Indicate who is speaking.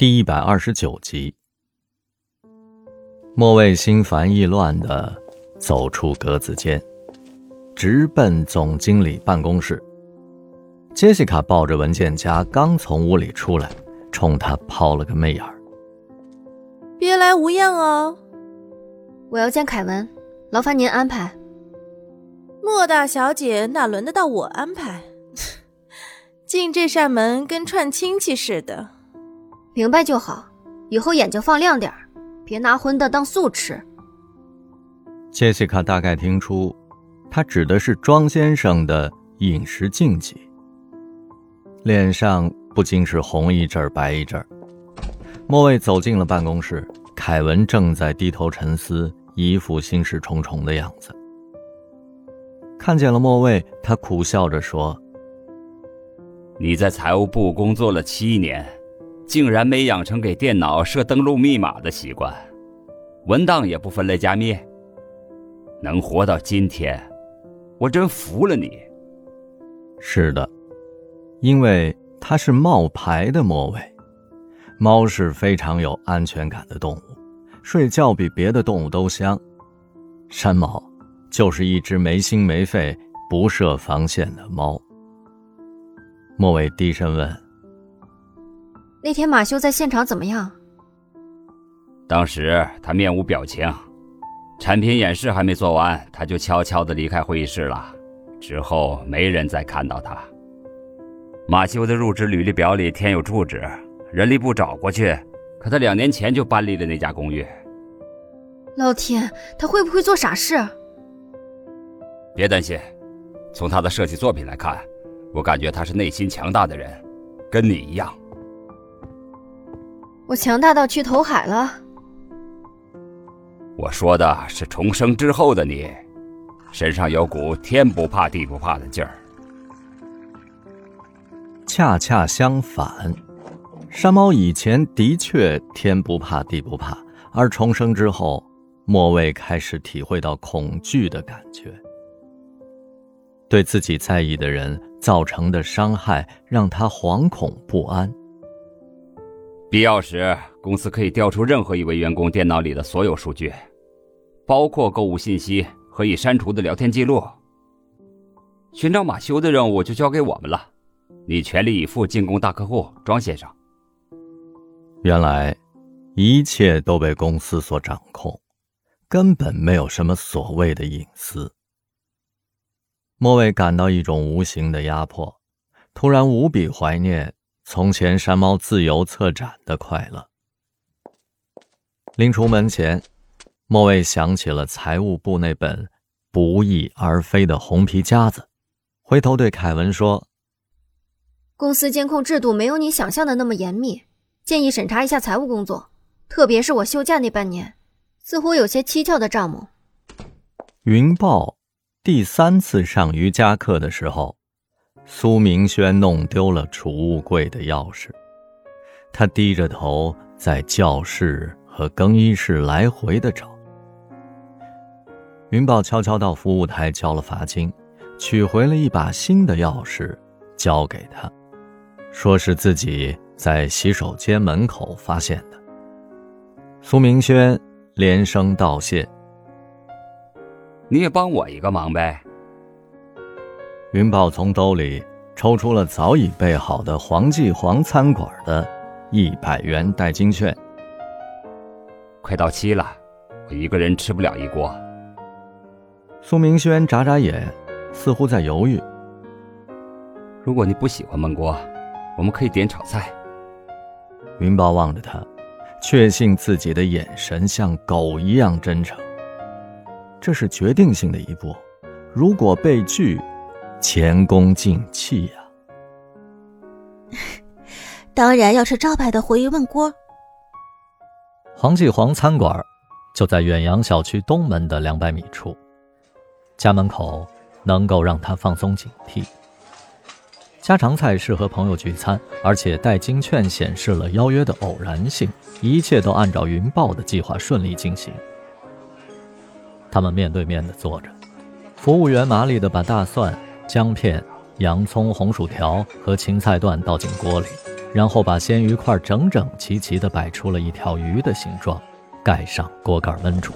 Speaker 1: 第一百二十九集，莫畏心烦意乱的走出格子间，直奔总经理办公室。杰西卡抱着文件夹刚从屋里出来，冲他抛了个媚眼儿：“
Speaker 2: 别来无恙哦。”“
Speaker 3: 我要见凯文，劳烦您安排。”“
Speaker 2: 莫大小姐哪轮得到我安排？进这扇门跟串亲戚似的。”
Speaker 3: 明白就好，以后眼睛放亮点别拿荤的当素吃。
Speaker 1: 杰西卡大概听出，他指的是庄先生的饮食禁忌，脸上不禁是红一阵白一阵莫卫走进了办公室，凯文正在低头沉思，一副心事重重的样子。看见了莫卫，他苦笑着说：“
Speaker 4: 你在财务部工作了七年。”竟然没养成给电脑设登录密码的习惯，文档也不分类加密。能活到今天，我真服了你。
Speaker 1: 是的，因为它是冒牌的末尾。猫是非常有安全感的动物，睡觉比别的动物都香。山猫就是一只没心没肺、不设防线的猫。莫伟低声问。
Speaker 3: 那天马修在现场怎么样？
Speaker 4: 当时他面无表情，产品演示还没做完，他就悄悄的离开会议室了。之后没人再看到他。马修的入职履历表里填有住址，人力部找过去，可他两年前就搬离了那家公寓。
Speaker 3: 老天，他会不会做傻事？
Speaker 4: 别担心，从他的设计作品来看，我感觉他是内心强大的人，跟你一样。
Speaker 3: 我强大到去投海了。
Speaker 4: 我说的是重生之后的你，身上有股天不怕地不怕的劲儿。
Speaker 1: 恰恰相反，山猫以前的确天不怕地不怕，而重生之后，莫卫开始体会到恐惧的感觉。对自己在意的人造成的伤害，让他惶恐不安。
Speaker 4: 必要时，公司可以调出任何一位员工电脑里的所有数据，包括购物信息和已删除的聊天记录。寻找马修的任务就交给我们了，你全力以赴进攻大客户庄先生。
Speaker 1: 原来，一切都被公司所掌控，根本没有什么所谓的隐私。莫伟感到一种无形的压迫，突然无比怀念。从前，山猫自由策展的快乐。临出门前，莫卫想起了财务部那本不翼而飞的红皮夹子，回头对凯文说：“
Speaker 3: 公司监控制度没有你想象的那么严密，建议审查一下财务工作，特别是我休假那半年，似乎有些蹊跷的账目。”
Speaker 1: 云豹第三次上瑜伽课的时候。苏明轩弄丢了储物柜的钥匙，他低着头在教室和更衣室来回的找。云宝悄悄到服务台交了罚金，取回了一把新的钥匙，交给他，说是自己在洗手间门口发现的。苏明轩连声道谢：“
Speaker 4: 你也帮我一个忙呗。”
Speaker 1: 云豹从兜里抽出了早已备好的黄记煌餐馆的一百元代金券。
Speaker 4: 快到期了，我一个人吃不了一锅。
Speaker 1: 苏明轩眨眨眼，似乎在犹豫。
Speaker 4: 如果你不喜欢焖锅，我们可以点炒菜。
Speaker 1: 云豹望着他，确信自己的眼神像狗一样真诚。这是决定性的一步，如果被拒。前功尽弃呀！
Speaker 2: 当然要吃招牌的回鱼焖锅。
Speaker 5: 黄记煌餐馆就在远洋小区东门的两百米处，家门口能够让他放松警惕。家常菜适合朋友聚餐，而且代金券显示了邀约的偶然性，一切都按照云豹的计划顺利进行。他们面对面的坐着，服务员麻利的把大蒜。姜片、洋葱、红薯条和芹菜段倒进锅里，
Speaker 1: 然后把鲜鱼块整整齐齐地摆出了一条鱼的形状，盖上锅盖焖煮。